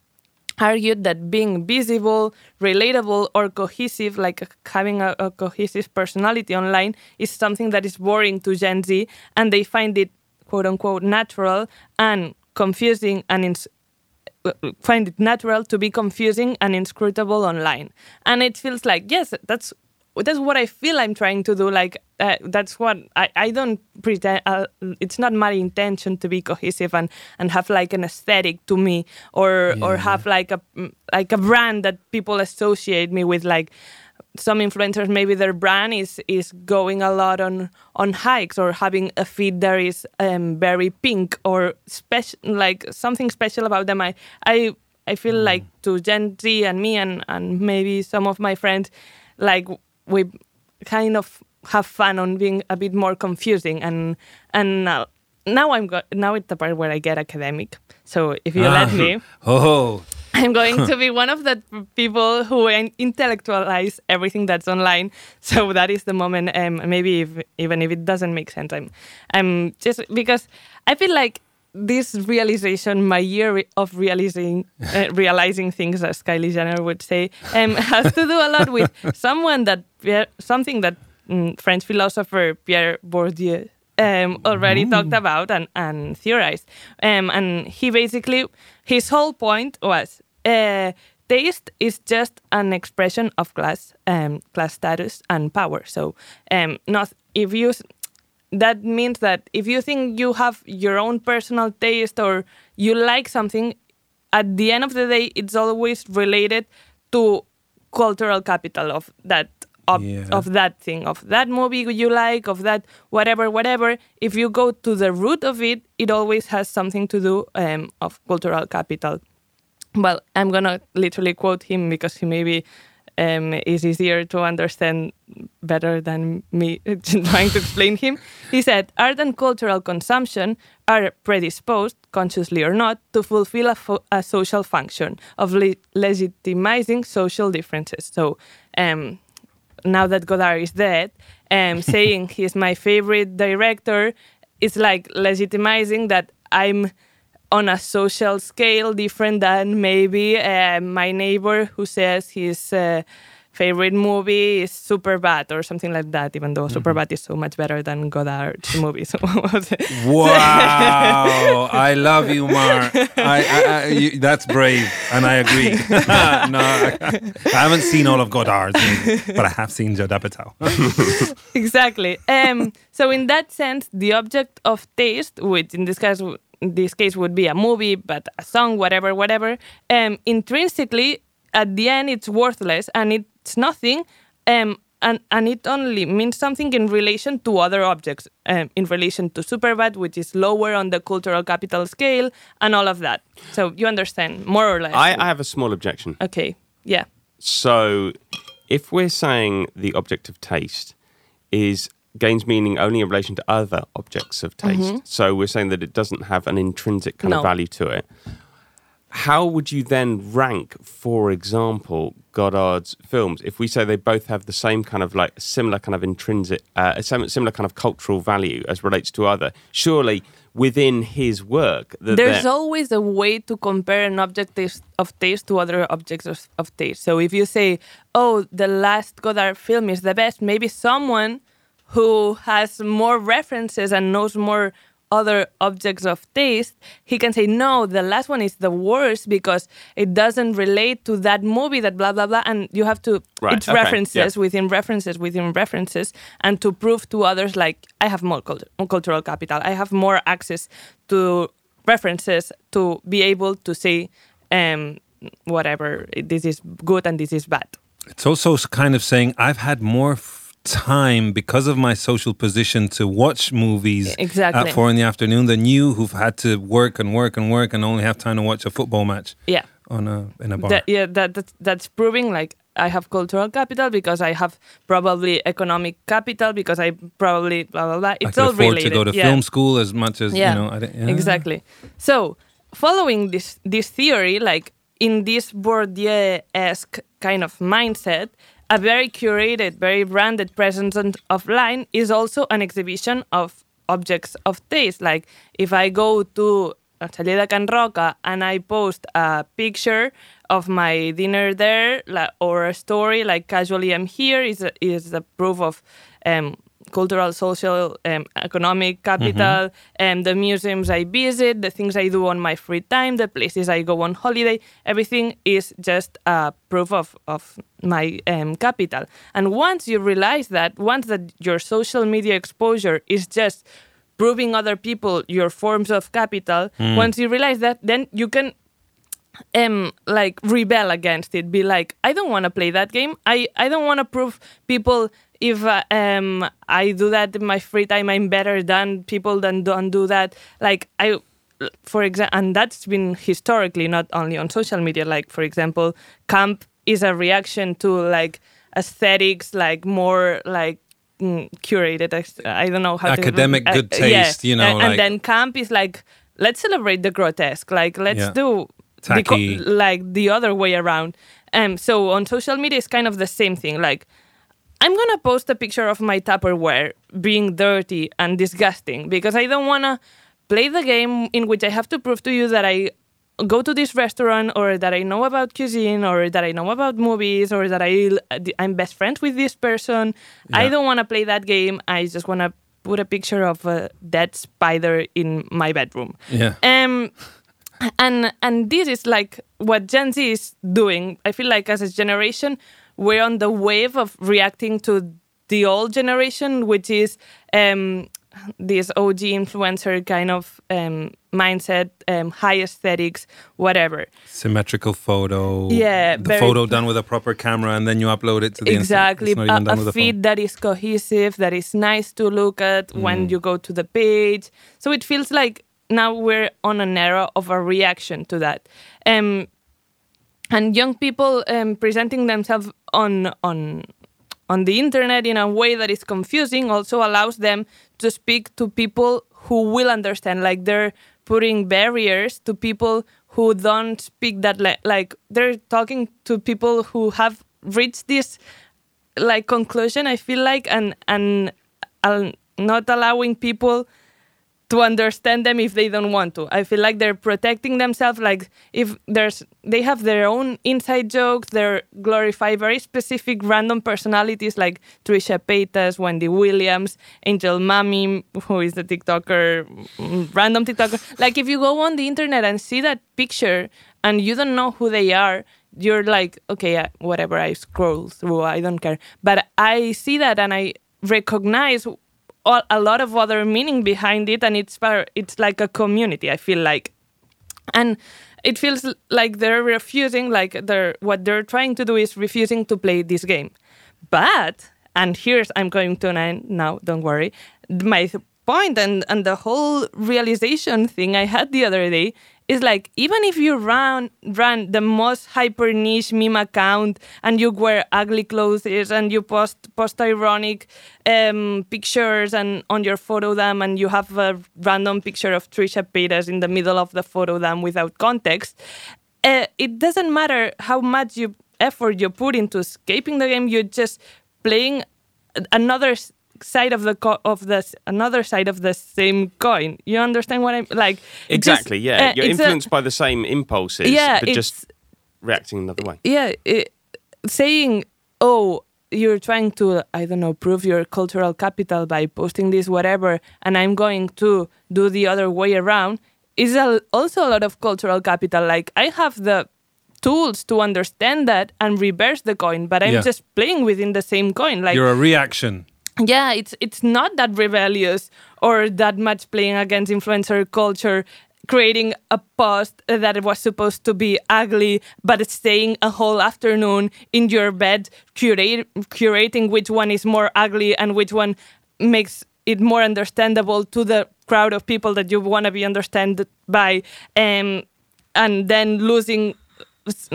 argued that being visible, relatable, or cohesive, like having a, a, cohesive personality online, is something that is boring to Gen Z, and they find it quote unquote natural and confusing and ins- find it natural to be confusing and inscrutable online. And it feels like yes, that's that's what I feel I'm trying to do. Like uh, that's what I, I don't pretend. Uh, it's not my intention to be cohesive and, and have like an aesthetic to me, or or have like a like a brand that people associate me with. Like some influencers, maybe their brand is is going a lot on on hikes or having a feed that is um, very pink or special, like something special about them. I I I feel like to Gen Z and me and and maybe some of my friends, like we kind of have fun on being a bit more confusing and and now, now I'm go- now it's the part where I get academic. So if you let me, Oh, I'm going to be one of the people who intellectualize everything that's online. So that is the moment. Um, maybe if, even if it doesn't make sense, I'm I'm just because I feel like this realization, my year of realizing uh, realizing things, as Kylie Jenner would say, um, has to do a lot with someone that something that mm, French philosopher Pierre Bourdieu um, already talked about and, and theorized. Um, and he basically his whole point was uh, taste is just an expression of class, um, class status and power. So um, not if you that means that if you think you have your own personal taste or you like something, at the end of the day, it's always related to cultural capital of that of, Yeah. of that thing, of that movie you like, of that whatever, whatever. If you go to the root of it, it always has something to do um, of cultural capital. Well, I'm gonna literally quote him because he maybe um, is easier to understand better than me trying to explain him. He said, art and cultural consumption are predisposed, consciously or not, to fulfill a, fo- a social function of le- legitimizing social differences. So, um, now that Godard is dead, um, saying he's my favorite director is like legitimizing that I'm on a social scale different than maybe uh, my neighbor who says he's. uh, favorite movie is Superbad or something like that, even though Superbad is so much better than Godard's movies. Wow, I love you, Mar. I, I, I, you, that's brave, and I agree. no, I, haven't seen all of Godard's, movies, but I have seen Judd Apatow. exactly. Um, so in that sense, the object of taste, which in this case, in this case would be a movie, but a song, whatever, whatever, um, intrinsically, at the end, it's worthless and it's nothing. Um, and, and it only means something in relation to other objects, um, in relation to Superbad, which is lower on the cultural capital scale, and all of that. So you understand, more or less. I, I have a small objection. okay, yeah. So, if we're saying the object of taste is gains meaning only in relation to other objects of taste, so we're saying that it doesn't have an intrinsic kind No. of value to it. How would you then rank, for example, Godard's films if we say they both have the same kind of like similar kind of intrinsic, uh, similar kind of cultural value as relates to other? Surely within his work, There's always a way to compare an object of taste to other objects of, of taste. So if you say, oh, the last Godard film is the best, maybe someone who has more references and knows more other objects of taste, he can say, no, the last one is the worst because it doesn't relate to that movie, that blah, blah, blah. And you have to, Right, it's okay, references yeah. within references within references and to prove to others like i have more cult- cultural capital i have more access to references to be able to say um, whatever this is good and this is bad It's also kind of saying I've had more f- time because of my social position to watch movies uh, Exactly. at four in the afternoon than you, who've had to work and work and work and only have time to watch a football match yeah on a in a bar. that, yeah that, that that's proving like i have cultural capital because i have probably economic capital because i probably blah blah blah I it's could all afford related to go to yeah. film school as much as yeah, you know. I didn't- yeah. exactly. So, following this this theory, like in this Bourdieu-esque kind of mindset, a very curated, very branded presence on- of line is also an exhibition of objects of taste. Like if I go to Celler de Can Roca and I post a picture of my dinner there, or a story like "Casually I'm here is is a, is a proof of um, cultural, social, um, economic capital, and the museums I visit, the things I do on my free time, the places I go on holiday, everything is just a proof of, of my um, capital. And once you realize that, once that your social media exposure is just proving other people your forms of capital, once you realize that, then you can um like rebel against it. Be like i don't want to play that game. I i don't want to prove people if uh, um i do that in my free time i'm better than people that don't do that like i for example and that's been historically not only on social media like for example camp is a reaction to like aesthetics like more like mm, curated i don't know how Academic to, good uh, yeah. taste, you know, and, like- and then camp is like let's celebrate the grotesque like let's Yeah. do the like the other way around. Um, so on social media, it's kind of the same thing. Like, I'm gonna post a picture of my Tupperware being dirty and disgusting because I don't wanna play the game in which I have to prove to you that I go to this restaurant or that I know about cuisine or that I know about movies or that I I'm best friends with this person. I don't want to play that game. I just want to put a picture of a dead spider in my bedroom. Yeah. Um, and and this is like what Gen Z is doing. I feel like as a generation, we're on the wave of reacting to the old generation, which is um, this OG influencer kind of um, mindset, um, high aesthetics, whatever. Symmetrical photo. Yeah, The photo done with a proper camera and then you upload it to the Insta- exactly even a, a feed phone. that is cohesive that is nice to look at when Mm. you go to the page so it feels like now we're on an era of a reaction to that um and young people um, presenting themselves on on on the internet in a way that is confusing also allows them to speak to people who will understand like they're putting barriers to people who don't speak that le- like they're talking to people who have reached this like conclusion i feel like and and uh, not allowing people to understand them if they don't want to. I feel like they're protecting themselves. Like if there's, they have their own inside jokes. They glorify very specific random personalities like Trisha Paytas, Wendy Williams, Angel Mami, who is the TikToker, random TikToker. Like if you go on the internet and see that picture and you don't know who they are, you're like, okay, whatever. I scroll through, I don't care. But I see that and I recognize all, a lot of other meaning behind it, and it's it's like a community. I feel like, and it feels like they're refusing, like they're what they're trying to do is refusing to play this game. But and here's I'm going to end now. Don't worry. My point and and the whole realization thing I had the other day is like even if you run run the most hyper niche meme account and you wear ugly clothes and you post post ironic um, pictures and on your photo dump and you have a random picture of Trisha Paytas in the middle of the photo dump without context, uh, it doesn't matter how much you effort you put into escaping the game. You're just playing another side of the co- of this another side of the same coin. You understand what I'm like? Exactly. just, yeah, uh, you're it's a- influenced by the same impulses, Yeah, but just reacting another way. yeah, it, saying, "Oh, you're trying to, I don't know, prove your cultural capital by posting this whatever," and I'm going to do the other way around, is a, also a lot of cultural capital. Like I have the tools to understand that and reverse the coin, but I'm Yeah. just playing within the same coin. Like You're a reaction. Yeah it's it's not that rebellious or that much playing against influencer culture creating a post that was supposed to be ugly but staying a whole afternoon in your bed curate, curating which one is more ugly and which one makes it more understandable to the crowd of people that you want to be understood by um, and then losing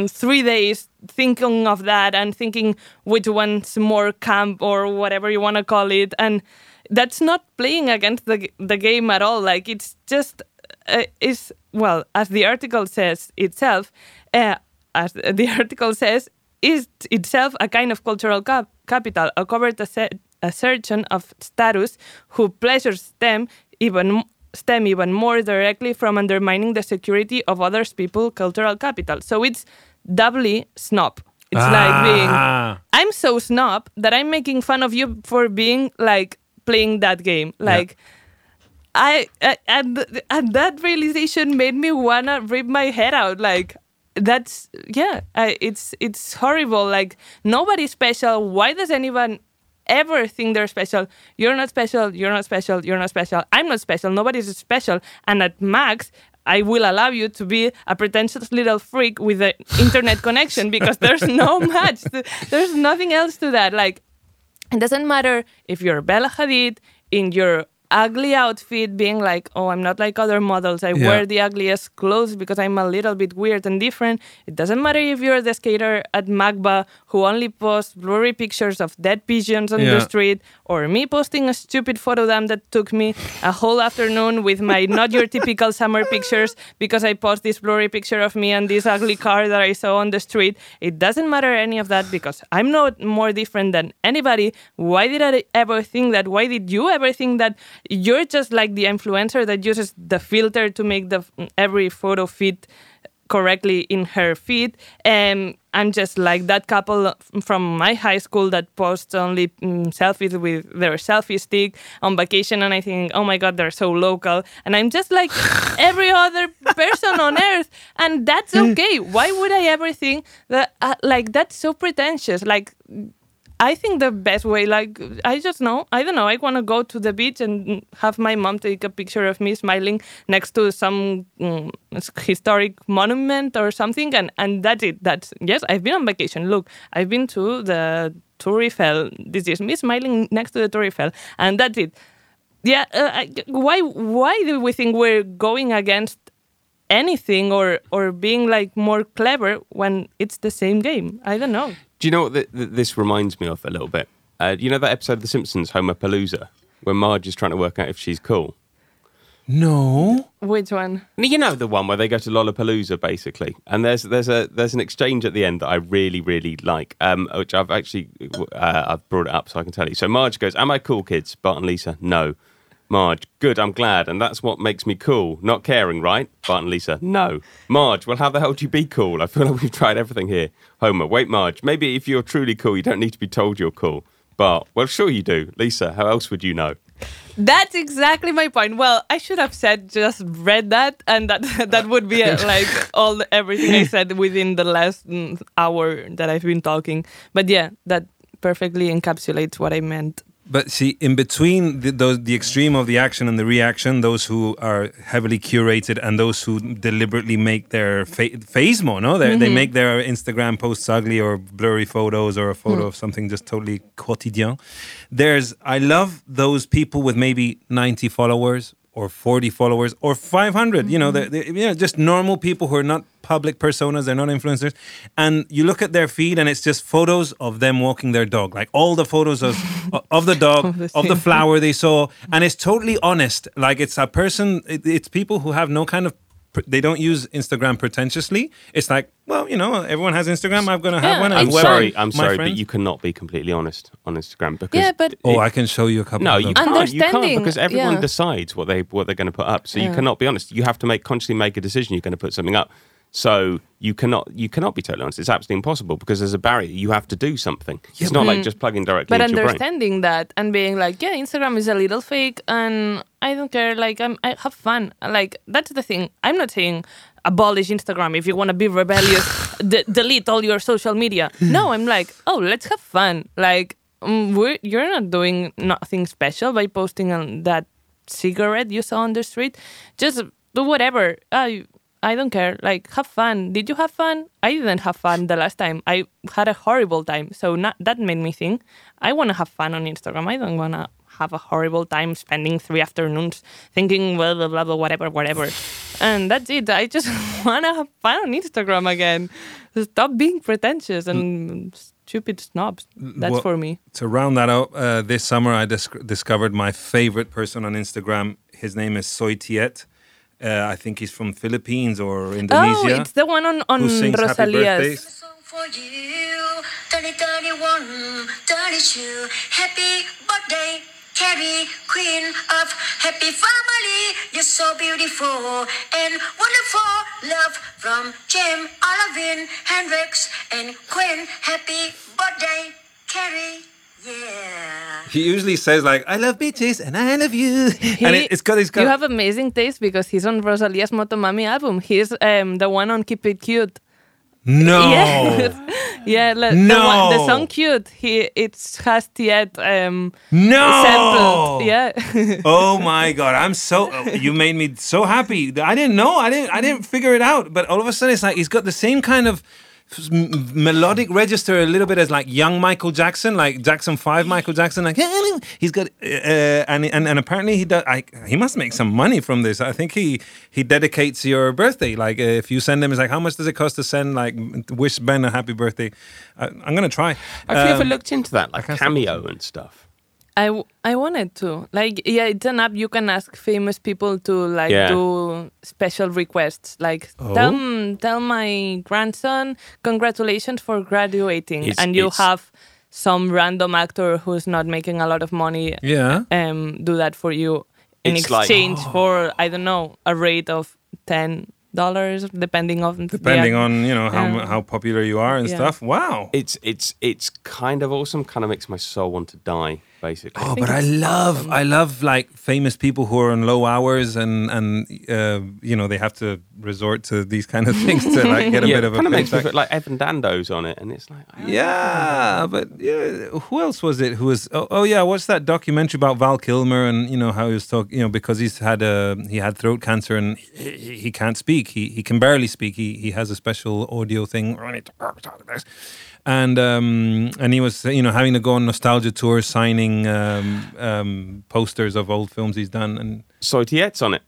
three days thinking of that and thinking which one's more camp or whatever you want to call it. And that's not playing against the the game at all. Like it's just uh, is well as the article says itself uh, as the article says is itself a kind of cultural cap- capital a covert asser- assertion of status who pleasures them even stem even more directly from undermining the security of others people cultural capital so it's doubly snob it's like being Ah. i'm so snob that i'm making fun of you for being like playing that game like I, I and, and that realization made me wanna rip my head out. Like that's yeah, I, it's it's horrible. Like nobody's special. Why does anyone ever think they're special? You're not special. You're not special. You're not special. I'm not special. Nobody's special. And at max. I will allow you to be a pretentious little freak with an internet connection because there's no match. to- there's nothing else to that. Like it doesn't matter if you're Bella Hadid in your ugly outfit being like oh i'm not like other models. I Yeah. wear the ugliest clothes because i'm a little bit weird and different. It doesn't matter if you're the skater at MACBA who only posts blurry pictures of dead pigeons on Yeah. the street or me posting a stupid photo dump that took me a whole afternoon with my not your typical summer pictures because i post this blurry picture of me and this ugly car that i saw on the street. It doesn't matter any of that because i'm not more different than anybody. Why did i ever think that? Why did you ever think that you're just like the influencer that uses the filter to make the every photo fit correctly in her feed. and I'm just like that couple from my high school that posts only mm, selfies with their selfie stick on vacation, and I think, oh my god, they're so local. And I'm just like every other person on earth, and that's okay. Why would I ever think that uh, like that's so pretentious? Like I think the best way, like, I just know, I don't know, I want to go to the beach and have my mom take a picture of me smiling next to some mm, historic monument or something, and, and that's it. That's, yes, I've been on vacation. Look, I've been to the Tour Eiffel. This is me smiling next to the Tour Eiffel, and that's it. Yeah, uh, I- why, why do we think we're going against anything or or being like more clever when it's the same game. I don't know. Do you know what th- th- this reminds me of a little bit? Uh, you know that episode of The Simpsons, Homerpalooza, where Marge is trying to work out if she's cool. No. Which one? You know the one where they go to Lollapalooza, basically, and there's there's a there's an exchange at the end that I really really like, um, which I've actually uh, I've brought it up so I can tell you. So Marge goes, "Am I cool, kids?" Bart and Lisa, no. Marge, good, I'm glad, and that's what makes me cool. Not caring, right? Bart and Lisa, no. Marge, well, how the hell do you be cool? I feel like we've tried everything here. Homer, wait, Marge, maybe if you're truly cool, you don't need to be told you're cool. Bart, well, sure you do. Lisa, how else would you know? That's exactly my point. Well, I should have said just read that, and that that would be uh, like all everything I said within the last mm, hour that I've been talking. But yeah, that perfectly encapsulates what I meant. But see, in between the, those, the extreme of the action and the reaction, those who are heavily curated and those who deliberately make their fa- face more, no, they they mm-hmm. make their Instagram posts ugly or blurry photos or a photo mm. of something just totally quotidien. There's, I love those people with maybe 90 followers or 40 followers or 500 you know mm-hmm. they're, they're, you know just normal people who are not public personas they're not influencers. And you look at their feed and it's just photos of them walking their dog like all the photos of of the dog Of the of the flower they saw. And it's totally honest. Like it's a person it, it's people who have no kind of they don't use Instagram pretentiously. It's like, well, you know, everyone has Instagram. I'm gonna have Yeah. one. I'm whoever sorry, I'm my sorry, but you cannot be completely honest on Instagram because Yeah, but Oh, I can show you a couple. No, of you can't. You can't Understanding, because everyone yeah. decides what they what they're going to put up. So you cannot be honest. You have to make consciously make a decision. You're going to put something up. So you cannot you cannot be totally honest. It's absolutely impossible because there's a barrier. You have to do something. it's not like just plugging directly but into your brain. understanding that and being like yeah instagram is a little fake and i don't care like i'm i have fun like that's the thing i'm not saying abolish instagram if you want to be rebellious d- delete all your social media no i'm like oh let's have fun like mm, we're, you're not doing nothing special by posting on that cigarette you saw on the street just do whatever I I don't care. Like, have fun. Did you have fun? I didn't have fun the last time. I had a horrible time. So not, that made me think I want to have fun on Instagram. I don't want to have a horrible time spending three afternoons thinking, blah, blah, blah, blah, whatever, whatever. and that's it. I just want to have fun on Instagram again. Stop being pretentious and stupid snobs. That's Well, for me. To round that out, uh, this summer I dis- discovered my favorite person on Instagram. His name is Soy Tiet. Uh, I think he's from Philippines or Indonesia. Oh, Indonesia. it's the one on, on who sings Happy Rosalia's. Birthdays. song for you. 30, 31, 32. Happy birthday, Carrie, queen of happy family. You're so beautiful and wonderful. Love from Jim, Olivin, Hendrix, and Quinn. Happy birthday, Carrie. He usually says like, "I love bitches and I love you," and He- it, it's got. It's got. You have amazing taste because he's on Rosalia's Motomami album. He's um, the one on Keep It Cute. no. Yes. yeah, the, No. one, the song "Cute." He it has yet um, No. sampled. Yeah, oh my god i'm so oh, you made me so happy i didn't know i didn't i didn't figure it out but all of a sudden it's like he's got the same kind of melodic register a little bit as like young michael jackson like jackson 5 michael jackson like he's got uh, and, and and apparently he does I, he must make some money from this. I think he he dedicates your birthday. Like uh, if you send him it's like how much does it cost to send like wish ben a happy birthday? I, i'm gonna try. Have you ever Um, looked into that, like cameo and stuff? I, w- I wanted to like yeah. It's an app you can ask famous people to like Yeah. do special requests. Like Oh. tell tell my grandson congratulations for graduating, It's- and you have some random actor who's not making a lot of money yeah um, do that for you in It's like- exchange for I don't know a rate of ten dollars depending on depending on you know how Yeah. how popular you are and Yeah. stuff wow It's it's it's kind of awesome. Kind of makes my soul want to die, basically. Oh, think but I love awesome. I love like famous people who are on low hours and and uh, you know they have to resort to these kind of things to like get a yeah, bit of a kind of makes me feel like Evan Dando's on it, and it's like, I- Yeah, but yeah, who else was it? Who was? Oh, oh yeah, what's that documentary about Val Kilmer and you know how he was talking? You know because he's had a he had throat cancer and he, he can't speak. He he can barely speak. He he has a special audio thing. And um and he was you know having to go on nostalgia tours, signing um um posters of old films he's done. And Soy Tiet's on it.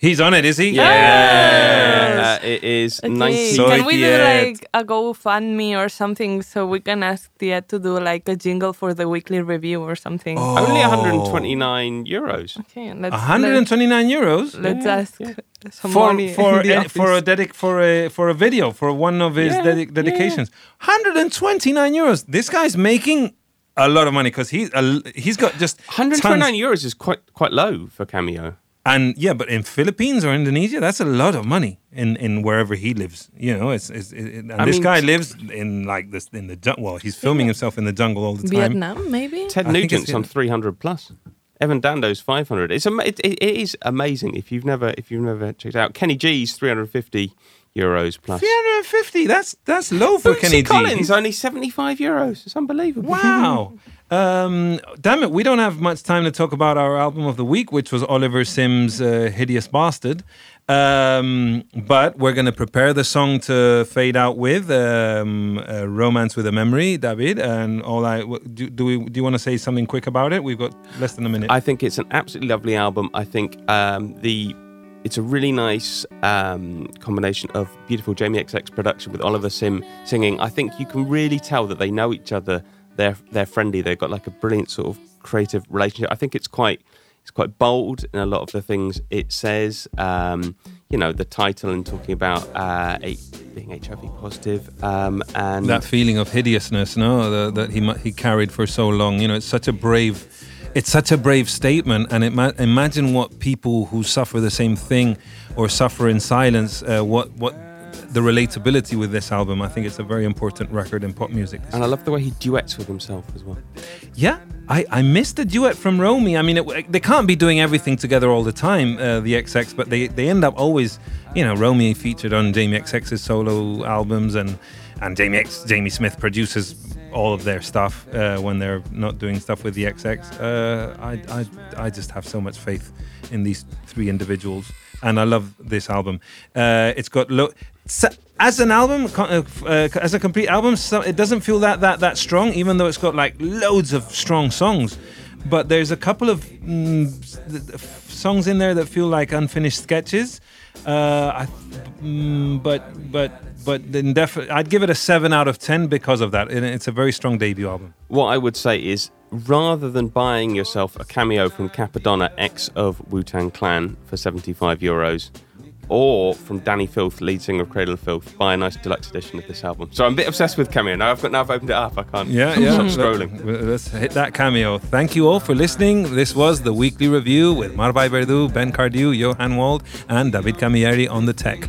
He's on it, is he? Uh, it is Okay. 90. So Can we do like a GoFundMe or something so we can ask Diet to do like a jingle for the weekly review or something? Oh. Only 129 euros. Okay, let's 129 euros Let's, let's Yeah, ask yeah. for money for a, for a dedic for a for a video for one of his Yeah, dedic- yeah. dedications. 129 euros. This guy's making a lot of money because he's a, he's got just 129 tons- euros is quite quite low for Cameo. And yeah, but in Philippines or Indonesia, that's a lot of money in, in wherever he lives. You know, it's, it's it, and I this mean, guy lives in like this in the jungle. Well, he's filming himself in the jungle all the time. Vietnam, maybe? Ted I Nugent's on 300 plus. Evan Dando's 500. It's ama- it, it, it is amazing if you've never if you've never checked out. Kenny G's 350 euros plus. 350. That's that's low for Bootsy Kenny G. Collins only 75 euros. It's unbelievable. Wow. Um, damn it, we don't have much time to talk about our album of the week, which was Oliver Sims' uh, "Hideous Bastard." Um, but we're going to prepare the song to fade out with um, uh, "Romance with a Memory," David. And all I do, do we do you want to say something quick about it? We've got less than a minute. I think it's an absolutely lovely album. I think um, the it's a really nice um, combination of beautiful Jamie XX production with Oliver Sim singing. I think you can really tell that they know each other. They're they're friendly. They've got like a brilliant sort of creative relationship. I think it's quite it's quite bold in a lot of the things it says. Um, you know, the title and talking about uh, being HIV positive um, and that feeling of hideousness, no, the, that he he carried for so long. You know, it's such a brave, it's such a brave statement. And it ma- imagine what people who suffer the same thing or suffer in silence, uh, what what the relatability with this album. I think it's a very important record in pop music. and I love the way he duets with himself as well. Yeah, I, I missed the duet from Romy. I mean, it, they can't be doing everything together all the time, uh, the XX, but they, they end up always, you know, Romy featured on Jamie XX's solo albums, and and Jamie X, Jamie Smith produces all of their stuff uh, when they're not doing stuff with the XX. Uh, I, I I just have so much faith in these three individuals, and I love this album. Uh, it's got lo- so- as an album, uh, uh, as a complete album, it doesn't feel that that that strong, even though it's got like loads of strong songs. But there's a couple of mm, songs in there that feel like unfinished sketches. Uh, I, mm, but but but then definitely, I'd give it a seven out of ten because of that. And it's a very strong debut album. what I would say is rather than buying yourself a cameo from Cappadonna X of Wu Tang Clan for 75 euros, or from Dani Filth, lead singer of Cradle of Filth, buy a nice deluxe edition of this album. So I'm a bit obsessed with cameo. Now I've got now I've opened it up. I can't Yeah, yeah. stop scrolling. Let's hit that cameo. Thank you all for listening. This was the weekly review with Marvai Verdu, Ben Cardew, Johan Wald, and David Camilleri on the tech.